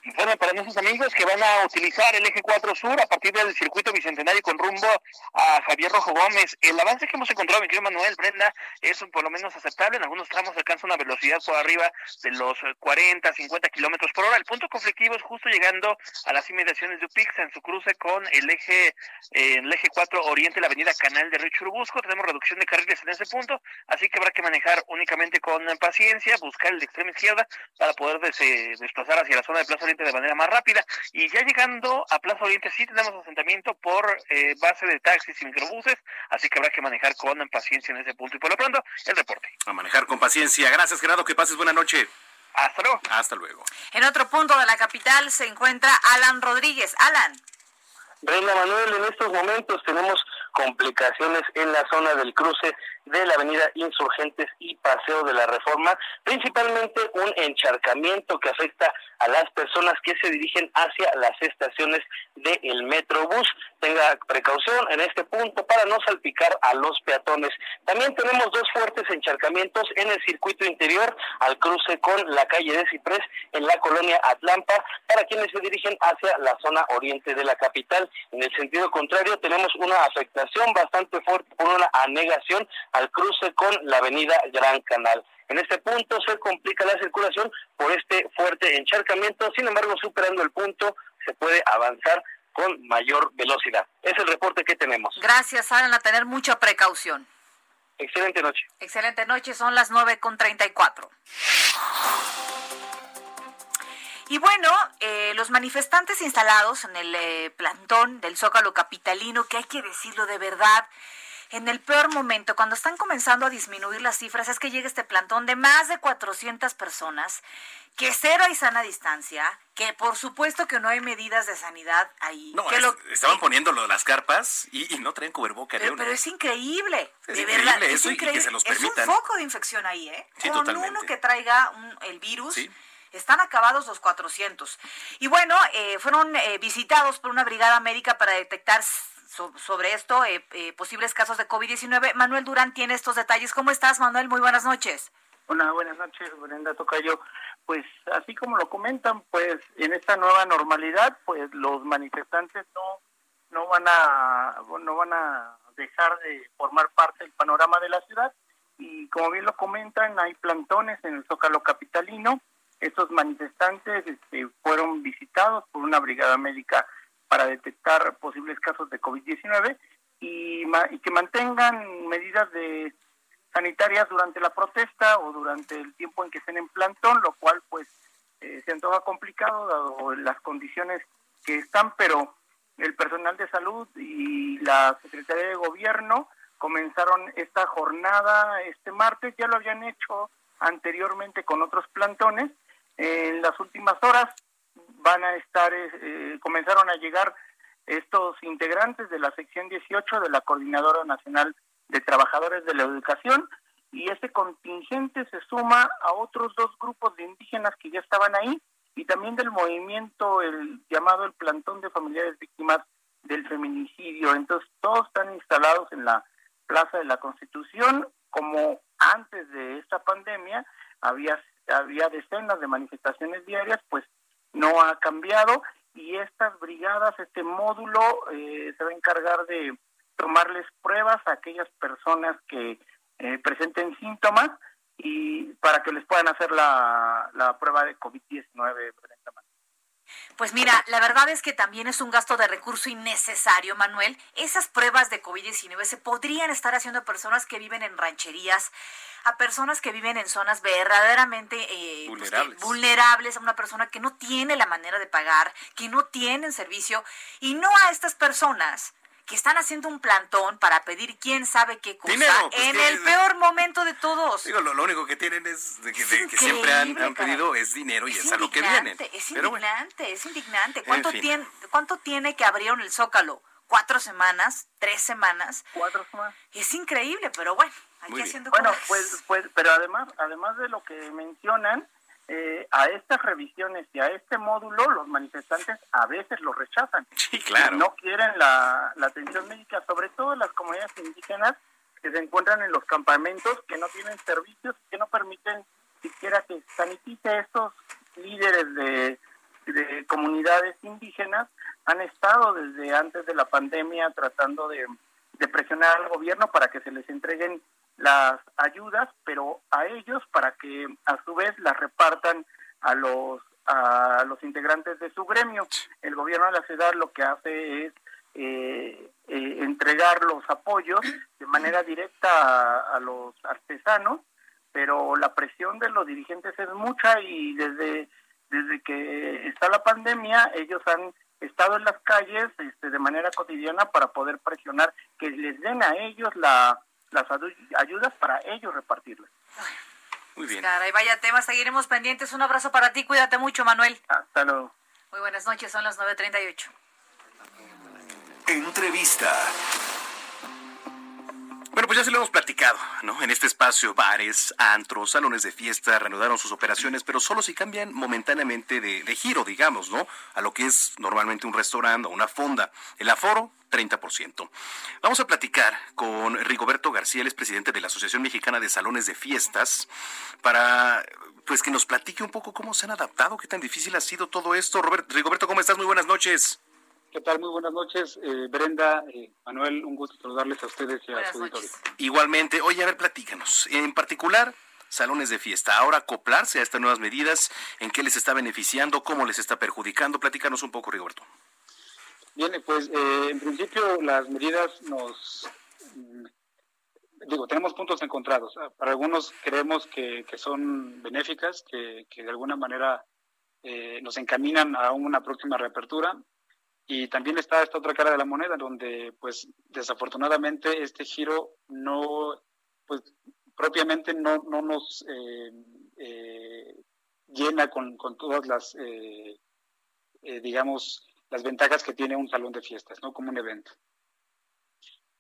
Bueno, para nuestros amigos que van a utilizar el eje 4 sur a partir del circuito bicentenario con rumbo a Javier Rojo Gómez, el avance que hemos encontrado, mi querido Manuel Brenda, es por lo menos aceptable. En algunos tramos alcanza una velocidad por arriba de los 40, 50 kilómetros por hora. El punto conflictivo es justo llegando a las inmediaciones de Upix en su cruce con el eje, eh, el eje 4 Oriente, la avenida Canal de Río Churubusco. Tenemos reducción de carriles en ese punto, así que habrá que manejar únicamente con paciencia, buscar el de extrema izquierda para poder des- eh, desplazar hacia la zona de Plaza De manera más rápida. Y ya llegando a Plaza Oriente sí tenemos asentamiento por eh, base de taxis y microbuses, así que habrá que manejar con paciencia en ese punto. Y por lo pronto, el reporte. A manejar con paciencia. Gracias, Gerardo. Que pases buena noche. Hasta luego. Hasta luego. En otro punto de la capital se encuentra Alan Rodríguez. Alan. Brenda Manuel, en estos momentos tenemos complicaciones en la zona del cruce de la avenida Insurgentes y Paseo de la Reforma, principalmente un encharcamiento que afecta a las personas que se dirigen hacia las estaciones del Metrobús. Tenga precaución en este punto para no salpicar a los peatones. También tenemos dos fuertes encharcamientos en el circuito interior al cruce con la calle de Ciprés en la colonia Atlampa para quienes se dirigen hacia la zona oriente de la capital. En el sentido contrario tenemos una afectación bastante fuerte por una anegación al cruce con la avenida Gran Canal. En este punto se complica la circulación por este fuerte encharcamiento, sin embargo, superando el punto se puede avanzar con mayor velocidad. Es el reporte que tenemos. Gracias, Alan, a tener mucha precaución. Excelente noche. Excelente noche, son las nueve con treinta y cuatro. Y bueno, eh, los manifestantes instalados en el eh, plantón del Zócalo Capitalino, que hay que decirlo de verdad, en el peor momento, cuando están comenzando a disminuir las cifras, es que llega este plantón de más de 400 personas, que cero hay sana distancia, que por supuesto que no hay medidas de sanidad ahí. No, que es- lo- estaban poniendo lo de las carpas y, y no traen cubreboca. ni pero, pero es increíble. Es de increíble verdad, eso es y que increíble. se los Es permitan. un foco de infección ahí, ¿eh? Sí, Con totalmente. uno que traiga un- el virus. Están acabados los 400. Y bueno, eh, fueron eh, visitados por una brigada médica para detectar so- sobre esto eh, eh, posibles casos de COVID-19. Manuel Durán tiene estos detalles. ¿Cómo estás, Manuel? Muy buenas noches. Hola, buenas noches, Brenda Tocayo. Pues así como lo comentan, pues en esta nueva normalidad, pues los manifestantes no no van a no van a dejar de formar parte del panorama de la ciudad y como bien lo comentan, hay plantones en el Zócalo capitalino. Estos manifestantes este, fueron visitados por una brigada médica para detectar posibles casos de COVID-19 y, y que mantengan medidas de sanitarias durante la protesta o durante el tiempo en que estén en plantón, lo cual pues eh, se antoja complicado dado las condiciones que están, pero el personal de salud y la Secretaría de Gobierno comenzaron esta jornada este martes, ya lo habían hecho anteriormente con otros plantones. En las últimas horas van a estar, eh, eh, comenzaron a llegar estos integrantes de la sección 18 de la Coordinadora Nacional de Trabajadores de la Educación y este contingente se suma a otros dos grupos de indígenas que ya estaban ahí y también del movimiento el llamado el plantón de familiares víctimas del feminicidio. Entonces todos están instalados en la Plaza de la Constitución como antes de esta pandemia había había decenas de manifestaciones diarias, pues no ha cambiado y estas brigadas, este módulo eh, se va a encargar de tomarles pruebas a aquellas personas que eh, presenten síntomas y para que les puedan hacer la, la prueba de COVID-19. Pues mira, la verdad es que también es un gasto de recurso innecesario, Manuel. Esas pruebas de COVID-19 se podrían estar haciendo a personas que viven en rancherías, a personas que viven en zonas verdaderamente eh, pues, Vulnerables. vulnerables, a una persona que no tiene la manera de pagar, que no tienen servicio, y no a estas personas que están haciendo un plantón para pedir quién sabe qué cosa Dinero, pues, en el peor momento de todos. Digo, lo, lo único que tienen es de que, Es de que siempre han, han pedido es dinero y es, Es a lo que vienen. Es bueno, indignante, es indignante. ¿Cuánto, fin. tiene, ¿Cuánto tiene que abrieron el Zócalo? ¿Cuatro semanas? ¿Tres semanas? Cuatro semanas. Es increíble, pero bueno, aquí haciendo Bueno, pues, pues, pero además, además de lo que mencionan, eh, a estas revisiones y a este módulo, los manifestantes a veces lo rechazan. Sí, claro. No quieren la, la atención médica, sobre todo las comunidades indígenas que se encuentran en los campamentos, que no tienen servicios, que no permiten siquiera que sanitice estos líderes de, de comunidades indígenas han estado desde antes de la pandemia tratando de, de presionar al gobierno para que se les entreguen las ayudas, pero a ellos para que a su vez las repartan a los a los integrantes de su gremio. El gobierno de la ciudad lo que hace es eh, eh, entregar los apoyos de manera directa a, los artesanos, pero la presión de los dirigentes es mucha y desde desde que está la pandemia ellos han estado en las calles este, de manera cotidiana para poder presionar que les den a ellos la, las ayudas para ellos repartirlas. Muy bien. Caray, vaya tema, seguiremos pendientes. Un abrazo para ti, cuídate mucho, Manuel. Hasta luego. Muy buenas noches, son las 9.38. Entrevista. Bueno, pues ya se lo hemos platicado, ¿no? En este espacio, bares, antros, salones de fiesta reanudaron sus operaciones, pero solo si cambian momentáneamente de, de giro, digamos, ¿no? A lo que es normalmente un restaurante o una fonda. El aforo 30%. Vamos a platicar con Rigoberto García, el es presidente de la Asociación Mexicana de Salones de Fiestas, para pues que nos platique un poco cómo se han adaptado, qué tan difícil ha sido todo esto. Robert, Rigoberto, ¿cómo estás? Muy buenas noches. ¿Qué tal? Muy buenas noches, eh, Brenda, eh, Manuel, un gusto saludarles a ustedes y a su auditorio. Igualmente, oye, a ver, platícanos. En particular, salones de fiesta. Ahora acoplarse a estas nuevas medidas, ¿en qué les está beneficiando? ¿Cómo les está perjudicando? Platícanos un poco, Rigoberto. Bien, pues eh, en principio las medidas nos, mm, digo, tenemos puntos encontrados. Para algunos creemos que, que son benéficas, que, que de alguna manera eh, nos encaminan a una próxima reapertura. Y también está esta otra cara de la moneda, donde, pues, desafortunadamente este giro no, pues, propiamente no, no nos eh, eh, llena con, con, todas las, eh, eh, digamos, las ventajas que tiene un salón de fiestas, ¿no? Como un evento.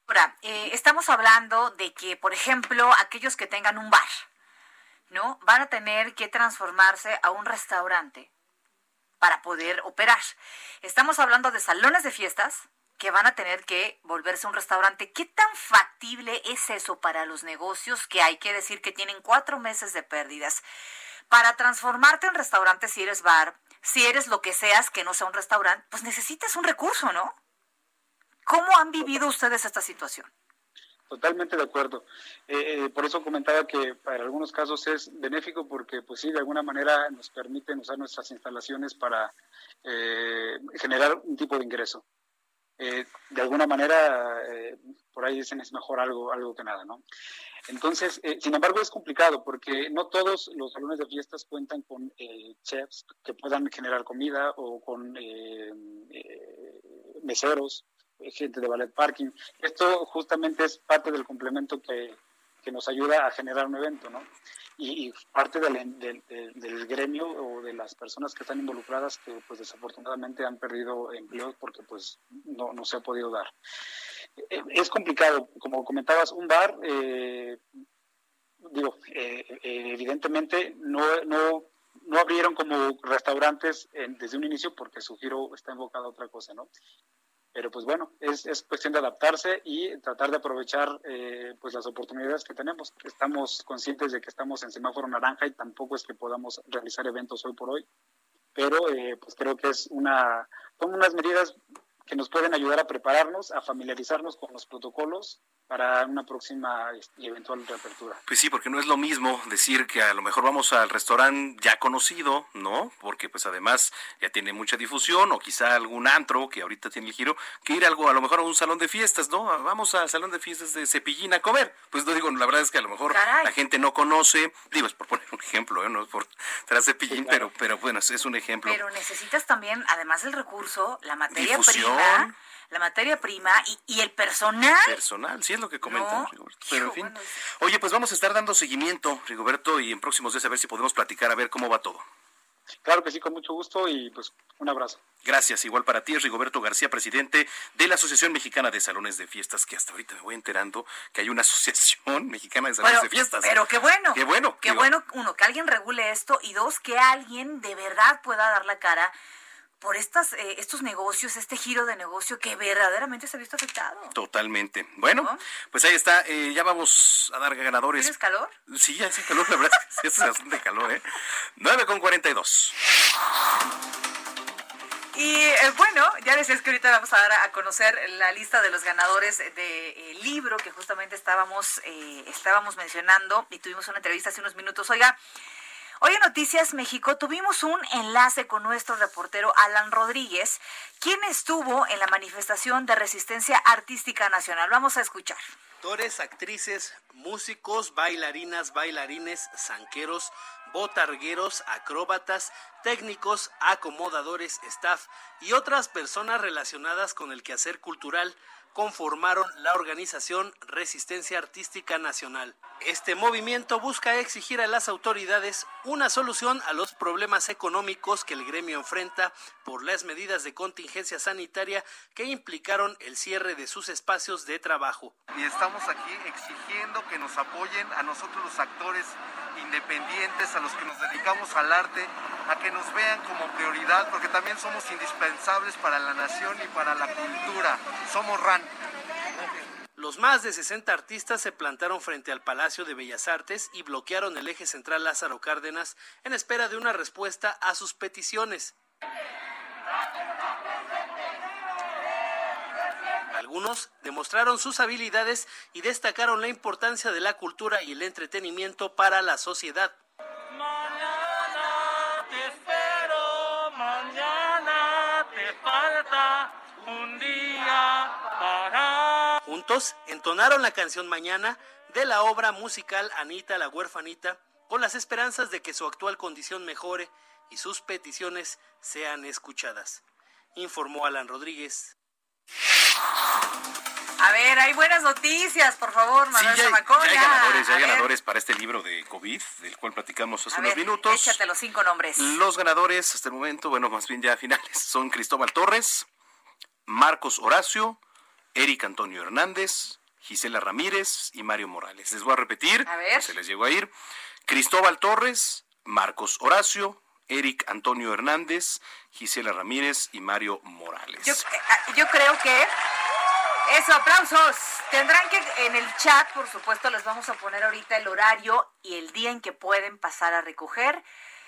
Ahora, eh, estamos hablando de que, por ejemplo, aquellos que tengan un bar, ¿no? Van a tener que transformarse a un restaurante para poder operar. Estamos hablando de salones de fiestas que van a tener que volverse un restaurante. ¿Qué tan factible es eso para los negocios que hay que decir que tienen cuatro meses de pérdidas? Para transformarte en restaurante si eres bar, si eres lo que seas que no sea un restaurante, pues necesitas un recurso, ¿no? ¿Cómo han vivido ustedes esta situación? Totalmente de acuerdo. Eh, eh, por eso comentaba que para algunos casos es benéfico porque, pues sí, de alguna manera nos permiten usar nuestras instalaciones para eh, generar un tipo de ingreso. Eh, de alguna manera, por ahí dicen es mejor algo, algo que nada, ¿no? Entonces, sin embargo, es complicado porque no todos los salones de fiestas cuentan con chefs que puedan generar comida o con meseros gente de ballet parking. Esto justamente es parte del complemento que, que nos ayuda a generar un evento, ¿no? Y, y parte del, del, del, gremio o de las personas que están involucradas que pues desafortunadamente han perdido empleo porque pues no, no se ha podido dar. Es complicado, como comentabas, un bar, eh, digo, eh, evidentemente no, no, no abrieron como restaurantes en, desde un inicio porque su giro está enfocado a otra cosa, ¿no? Pero pues bueno, es, es cuestión de adaptarse y tratar de aprovechar eh, pues las oportunidades que tenemos. Estamos conscientes de que estamos en semáforo naranja y tampoco es que podamos realizar eventos hoy por hoy, pero eh, pues creo que es una, son unas medidas que nos pueden ayudar a prepararnos, a familiarizarnos con los protocolos para una próxima y eventual reapertura. Pues sí, porque no es lo mismo decir que a lo mejor vamos al restaurante ya conocido, ¿no? Porque pues además ya tiene mucha difusión o quizá algún antro que ahorita tiene el giro, que ir algo a lo mejor a un salón de fiestas, ¿no? Vamos al salón de fiestas de Cepillín a comer. Pues no digo, la verdad es que a lo mejor Caray. la gente no conoce, digo, es por poner un ejemplo, ¿eh? no es por tras Cepillín, sí, claro. pero pero bueno, es un ejemplo. Pero necesitas también además del recurso, la materia difusión. Prima la materia prima y, y, el personal. Personal, sí es lo que comentan, no, Rigoberto. Pero en fin. Bueno. Oye, pues vamos a estar dando seguimiento, Rigoberto, y en próximos días a ver si podemos platicar, a ver cómo va todo. Claro que sí, con mucho gusto y pues un abrazo. Gracias, igual para ti, Rigoberto García, presidente de la Asociación Mexicana de Salones de Fiestas, que hasta ahorita me voy enterando que hay una asociación mexicana de salones de fiestas. Pero qué bueno. Qué bueno. Qué digo, bueno, uno, que alguien regule esto y dos, que alguien de verdad pueda dar la cara por estas, eh, estos negocios, este giro de negocio que verdaderamente se ha visto afectado. Totalmente. Bueno, ¿no? pues ahí está. Eh, ya vamos a dar ganadores. ¿Tienes calor? Sí, ya hace calor, la verdad. sí, hace bastante calor, ¿eh? 9 con 42. Y eh, bueno, ya decías que ahorita vamos a dar a conocer la lista de los ganadores del de, eh, libro que justamente estábamos, eh, estábamos mencionando y tuvimos una entrevista hace unos minutos. Oiga, Hoy en Noticias México tuvimos un enlace con nuestro reportero Alan Rodríguez, quien estuvo en la manifestación de resistencia artística nacional. Vamos a escuchar. Actores, actrices, músicos, bailarinas, bailarines, zanqueros, botargueros, acróbatas, técnicos, acomodadores, staff y otras personas relacionadas con el quehacer cultural conformaron la organización Resistencia Artística Nacional. Este movimiento busca exigir a las autoridades una solución a los problemas económicos que el gremio enfrenta por las medidas de contingencia sanitaria que implicaron el cierre de sus espacios de trabajo. Y estamos aquí exigiendo que nos apoyen a nosotros los actores independientes, a los que nos dedicamos al arte, a que nos vean como prioridad, porque también somos indispensables para la nación y para la cultura. Somos RAN. Los más de 60 artistas se plantaron frente al Palacio de Bellas Artes y bloquearon el eje central Lázaro Cárdenas en espera de una respuesta a sus peticiones. Algunos demostraron sus habilidades y destacaron la importancia de la cultura y el entretenimiento para la sociedad. Mañana te falta un día para... Juntos entonaron la canción Mañana de la obra musical Anita la huerfanita con las esperanzas de que su actual condición mejore y sus peticiones sean escuchadas. Informó Alan Rodríguez. A ver, hay buenas noticias, por favor, Sí, Manuel ya, Zamacona. ya hay ganadores, ya A hay ganadores para este libro de COVID, del cual platicamos hace a unos ver, minutos. Échate los cinco nombres. Los ganadores hasta el momento, bueno, más bien ya finales, son Cristóbal Torres, Marcos Horacio, Eric Antonio Hernández, Gisela Ramírez y Mario Morales. Les voy a repetir, A ver. se les llegó a ir. Cristóbal Torres, Marcos Horacio, Eric Antonio Hernández, Gisela Ramírez y Mario Morales. Yo, eh, ah, yo creo que... Eso, aplausos. Tendrán que en el chat, por supuesto, les vamos a poner ahorita el horario y el día en que pueden pasar a recoger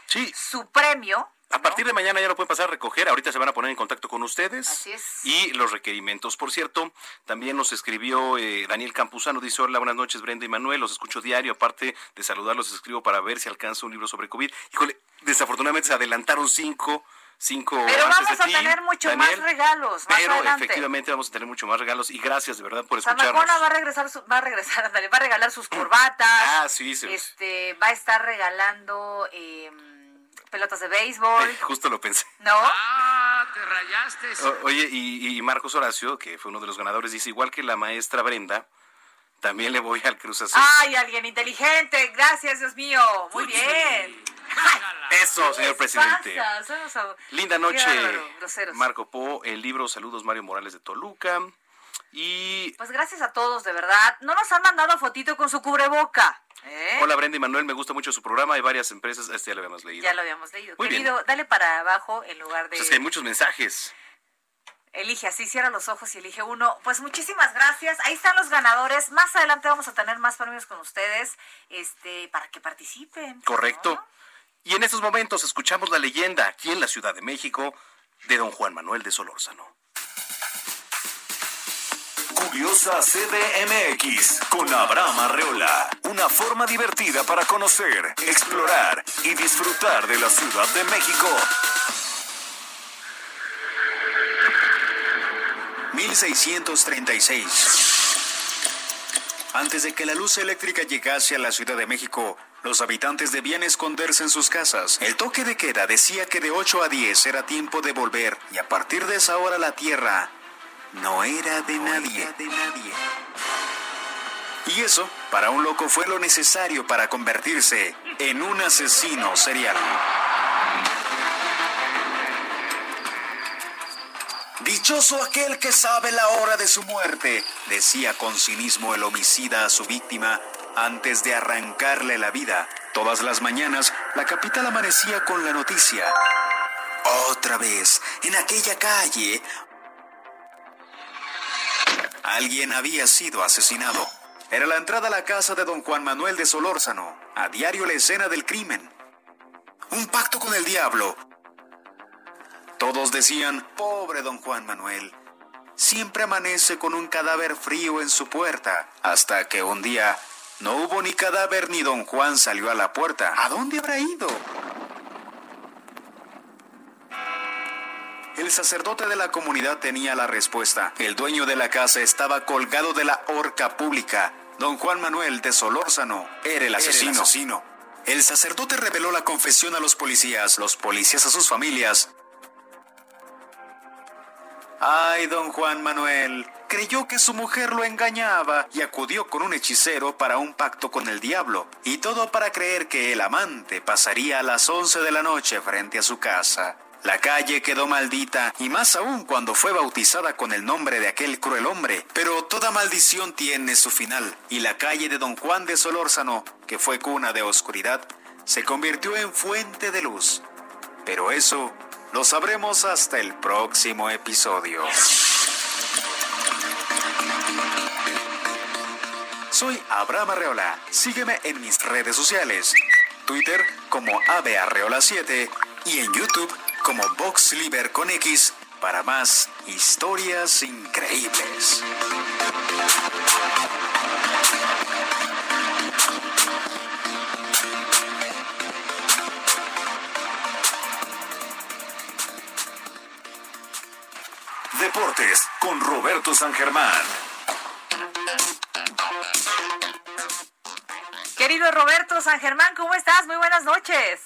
Sí. su premio. A partir de mañana ya lo pueden pasar a recoger. Ahorita se van a poner en contacto con ustedes. Así es. Y los requerimientos. Por cierto, también nos escribió eh, Daniel Campuzano. Dice: Hola, buenas noches, Brenda y Manuel. Los escucho diario. Aparte de saludarlos, escribo para ver si alcanza un libro sobre COVID. Híjole, desafortunadamente se adelantaron cinco. Cinco Pero antes vamos de a ti, tener mucho Daniel. más regalos más Pero adelante. efectivamente vamos a tener mucho más regalos. Y gracias de verdad por escucharnos. Zamacona va a regresar, su- va a regresar, ándale, va a regalar sus corbatas. Ah, sí, se- Este, va a estar regalando eh, pelotas de béisbol. Eh, justo lo pensé. ¿No? Ah, te rayaste. O- oye, y, y Marcos Horacio, que fue uno de los ganadores, dice: igual que la maestra Brenda, también le voy al Cruz Azul. Ay, alguien inteligente. Gracias, Dios mío. Muy bien. Eso, señor presidente. Pasa, Linda noche, bárbaro. Marco Po, el libro Saludos Mario Morales de Toluca. Y Pues gracias a todos, de verdad. No nos han mandado fotito con su cubreboca. ¿eh? hola Brenda y Manuel, me gusta mucho su programa. Hay varias empresas, este ya lo habíamos leído. Ya lo habíamos leído. Muy bien. Dale para abajo en lugar de... Pues es que hay muchos mensajes. Elige así, cierra los ojos y elige uno. Pues muchísimas gracias. Ahí están los ganadores. Más adelante vamos a tener más premios con ustedes, este, para que participen. Correcto. Y en estos momentos escuchamos la leyenda aquí en la Ciudad de México de don Juan Manuel de Solórzano. Curiosa CDMX con Abraham Arreola. Una forma divertida para conocer, explorar y disfrutar de la Ciudad de México. 1636. Antes de que la luz eléctrica llegase a la Ciudad de México, los habitantes debían esconderse en sus casas. El toque de queda decía que de 8 a 10 era tiempo de volver y a partir de esa hora la tierra no era de nadie. de nadie. Y eso, para un loco, fue lo necesario para convertirse en un asesino serial. Dichoso aquel que sabe la hora de su muerte, decía con cinismo el homicida a su víctima antes de arrancarle la vida. Todas las mañanas, la capital amanecía con la noticia. Otra vez, en aquella calle, alguien había sido asesinado. Era la entrada a la casa de don Juan Manuel de Solórzano, a diario la escena del crimen. Un pacto con el diablo, todos decían, pobre don Juan Manuel, siempre amanece con un cadáver frío en su puerta, hasta que un día no hubo ni cadáver ni don Juan salió a la puerta. ¿A dónde habrá ido? El sacerdote de la comunidad tenía la respuesta. El dueño de la casa estaba colgado de la horca pública. Don Juan Manuel de Solórzano era el asesino. asesino. El sacerdote reveló la confesión a los policías, los policías a sus familias, Ay, don Juan Manuel, creyó que su mujer lo engañaba y acudió con un hechicero para un pacto con el diablo, y todo para creer que el amante pasaría a las 11 de la noche frente a su casa. La calle quedó maldita, y más aún cuando fue bautizada con el nombre de aquel cruel hombre. Pero toda maldición tiene su final, y la calle de don Juan de Solórzano, que fue cuna de oscuridad, se convirtió en fuente de luz. Pero eso lo sabremos hasta el próximo episodio. Soy Abraham Arreola. Sígueme en mis redes sociales. Twitter como AveArreola7 y en YouTube como VoxLiber con X para más historias increíbles. Deportes con Roberto San Germán. Querido Roberto San Germán, ¿cómo estás? Muy buenas noches.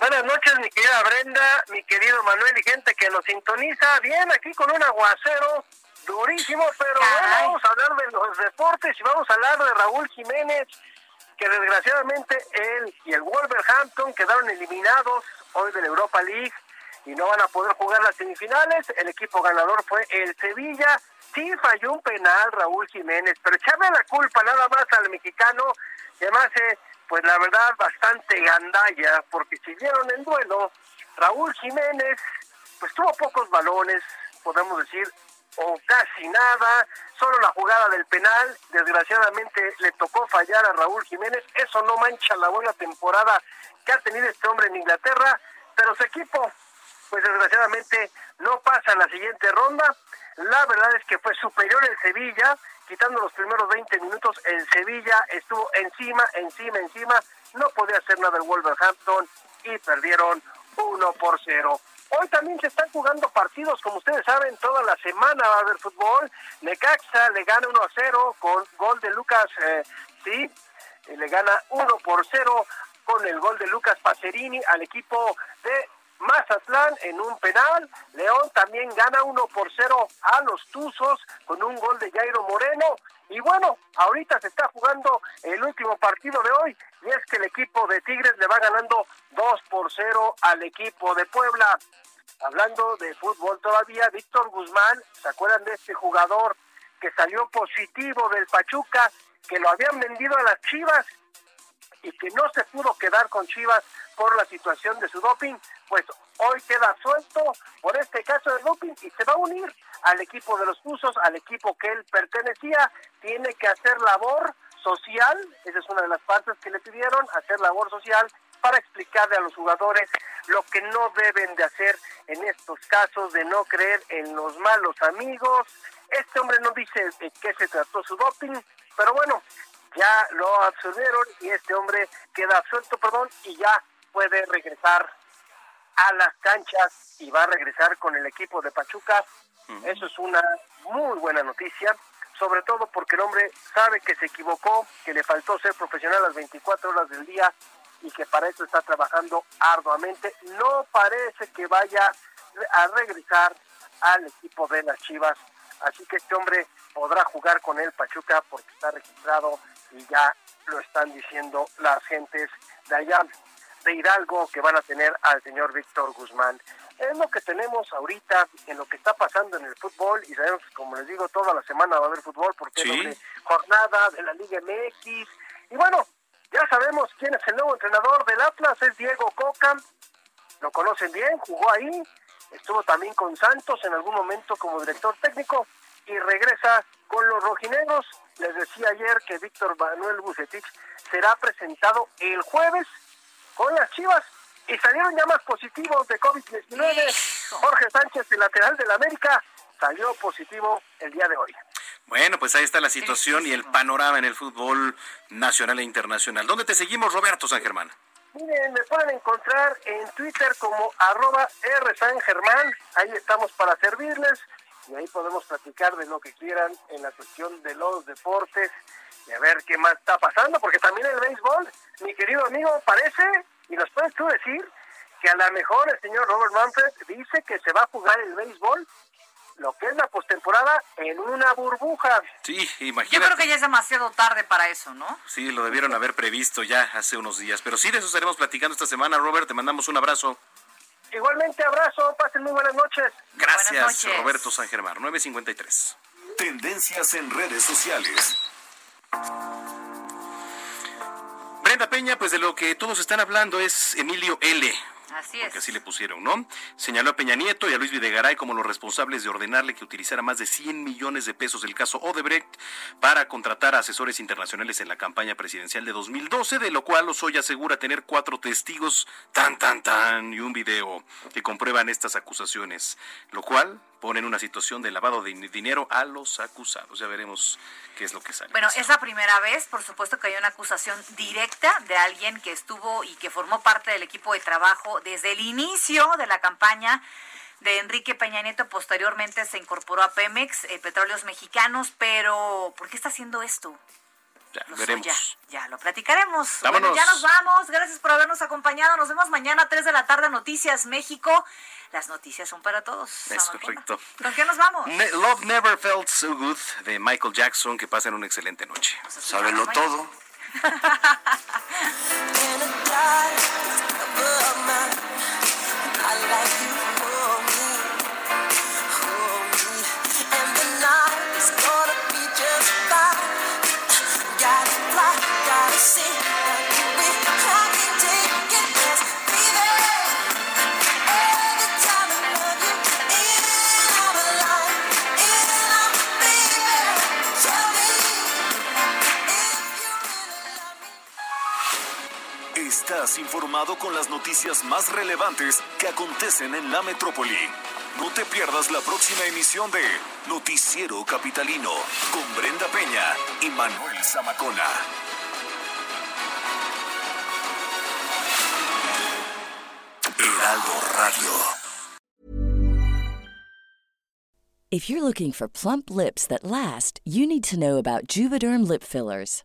Buenas noches, mi querida Brenda, mi querido Manuel y gente que nos sintoniza. Bien, aquí con un aguacero durísimo, pero bueno, vamos a hablar de los deportes y vamos a hablar de Raúl Jiménez, que desgraciadamente él y el Wolverhampton quedaron eliminados hoy de la Europa League y no van a poder jugar las semifinales. El equipo ganador fue el Sevilla. Sí falló un penal Raúl Jiménez, pero echarle la culpa nada más al mexicano, además, eh, pues la verdad, bastante gandalla, porque si vieron el duelo, Raúl Jiménez, pues tuvo pocos balones, podemos decir, o casi nada, solo la jugada del penal, desgraciadamente le tocó fallar a Raúl Jiménez, eso no mancha la buena temporada que ha tenido este hombre en Inglaterra, pero su equipo pues desgraciadamente no pasa a la siguiente ronda. La verdad es que fue superior el Sevilla, quitando los primeros 20 minutos, el Sevilla estuvo encima, encima, encima, no podía hacer nada el Wolverhampton y perdieron 1 por 0. Hoy también se están jugando partidos, como ustedes saben, toda la semana va a haber fútbol. Necaxa le gana 1 a 0 con gol de Lucas, eh, sí, le gana 1 por 0 con el gol de Lucas Pacerini al equipo de Mazatlán en un penal. León también gana 1 por 0 a los Tuzos con un gol de Jairo Moreno. Y bueno, ahorita se está jugando el último partido de hoy y es que el equipo de Tigres le va ganando 2 por 0 al equipo de Puebla. Hablando de fútbol todavía, Víctor Guzmán, ¿se acuerdan de este jugador que salió positivo del Pachuca, que lo habían vendido a las Chivas y que no se pudo quedar con Chivas por la situación de su doping, pues hoy queda suelto por este caso de doping y se va a unir al equipo de los Tuzos, al equipo que él pertenecía, tiene que hacer labor social, esa es una de las partes que le pidieron, hacer labor social para explicarle a los jugadores lo que no deben de hacer en estos casos de no creer en los malos amigos. Este hombre no dice de qué se trató su doping, pero bueno, ya lo absolvieron y este hombre queda absuelto, perdón, y ya puede regresar a las canchas y va a regresar con el equipo de Pachuca. Eso es una muy buena noticia, sobre todo porque el hombre sabe que se equivocó, que le faltó ser profesional las 24 horas del día y que para eso está trabajando arduamente. No parece que vaya a regresar al equipo de las Chivas. Así que este hombre podrá jugar con el Pachuca porque está registrado y ya lo están diciendo las gentes de allá de Hidalgo que van a tener al señor Víctor Guzmán. Es lo que tenemos ahorita en lo que está pasando en el fútbol y sabemos que como les digo toda la semana va a haber fútbol porque es jornada de la Liga MX y bueno, ya sabemos quién es el nuevo entrenador del Atlas, es Diego Coca, lo conocen bien, jugó ahí, estuvo también con Santos en algún momento como director técnico y regresa con los rojinegros. Les decía ayer que Víctor Manuel Bucetich será presentado el jueves con las Chivas y salieron ya más positivos de COVID-19. Jorge Sánchez, el lateral del América, salió positivo el día de hoy. Bueno, pues ahí está la situación y el panorama en el fútbol nacional e internacional. ¿Dónde te seguimos, Roberto San Germán? Miren, me pueden encontrar en Twitter como arroba R San Germán. Ahí estamos para servirles y ahí podemos platicar de lo que quieran en la cuestión de los deportes y a ver qué más está pasando, porque también el béisbol, mi querido amigo, parece, y nos puedes tú decir, que a lo mejor el señor Robert Manfred dice que se va a jugar el béisbol lo que es la postemporada en una burbuja. Sí, Yo imagínate. creo que ya es demasiado tarde para eso, ¿no? Sí, lo debieron haber previsto ya hace unos días. Pero sí, de eso estaremos platicando esta semana, Robert. Te mandamos un abrazo. Igualmente, abrazo, pasen muy buenas noches. Gracias, Roberto San Germán. 953. Tendencias en redes sociales. Brenda Peña, pues de lo que todos están hablando es Emilio L. Así Porque así le pusieron, ¿no? Señaló a Peña Nieto y a Luis Videgaray como los responsables de ordenarle que utilizara más de 100 millones de pesos del caso Odebrecht para contratar a asesores internacionales en la campaña presidencial de 2012, de lo cual Lozoya asegura tener cuatro testigos, tan, tan, tan, y un video que comprueban estas acusaciones, lo cual pone en una situación de lavado de dinero a los acusados. Ya veremos qué es lo que sale. Bueno, es la primera vez, por supuesto, que hay una acusación directa de alguien que estuvo y que formó parte del equipo de trabajo desde el inicio de la campaña de Enrique Peña Nieto. Posteriormente se incorporó a Pemex, eh, Petróleos Mexicanos, pero ¿por qué está haciendo esto? Ya, Lo veremos. Ya, ya lo platicaremos. Vámonos. Bueno, ya nos vamos. Gracias por habernos acompañado. Nos vemos mañana a 3 de la tarde, Noticias México. Las noticias son para todos. Es correcto. ¿Con qué nos vamos? Ne- Love Never Felt So Good de Michael Jackson. Que pasen una excelente noche. Sábelo todo. of mine. I like you. Estás informado con las noticias más relevantes que acontecen en la metrópoli. No te pierdas la próxima emisión de Noticiero Capitalino con Brenda Peña y Manuel Zamacona. Heraldo Radio. If you're looking for plump lips that last, you need to know about Juvederm lip fillers.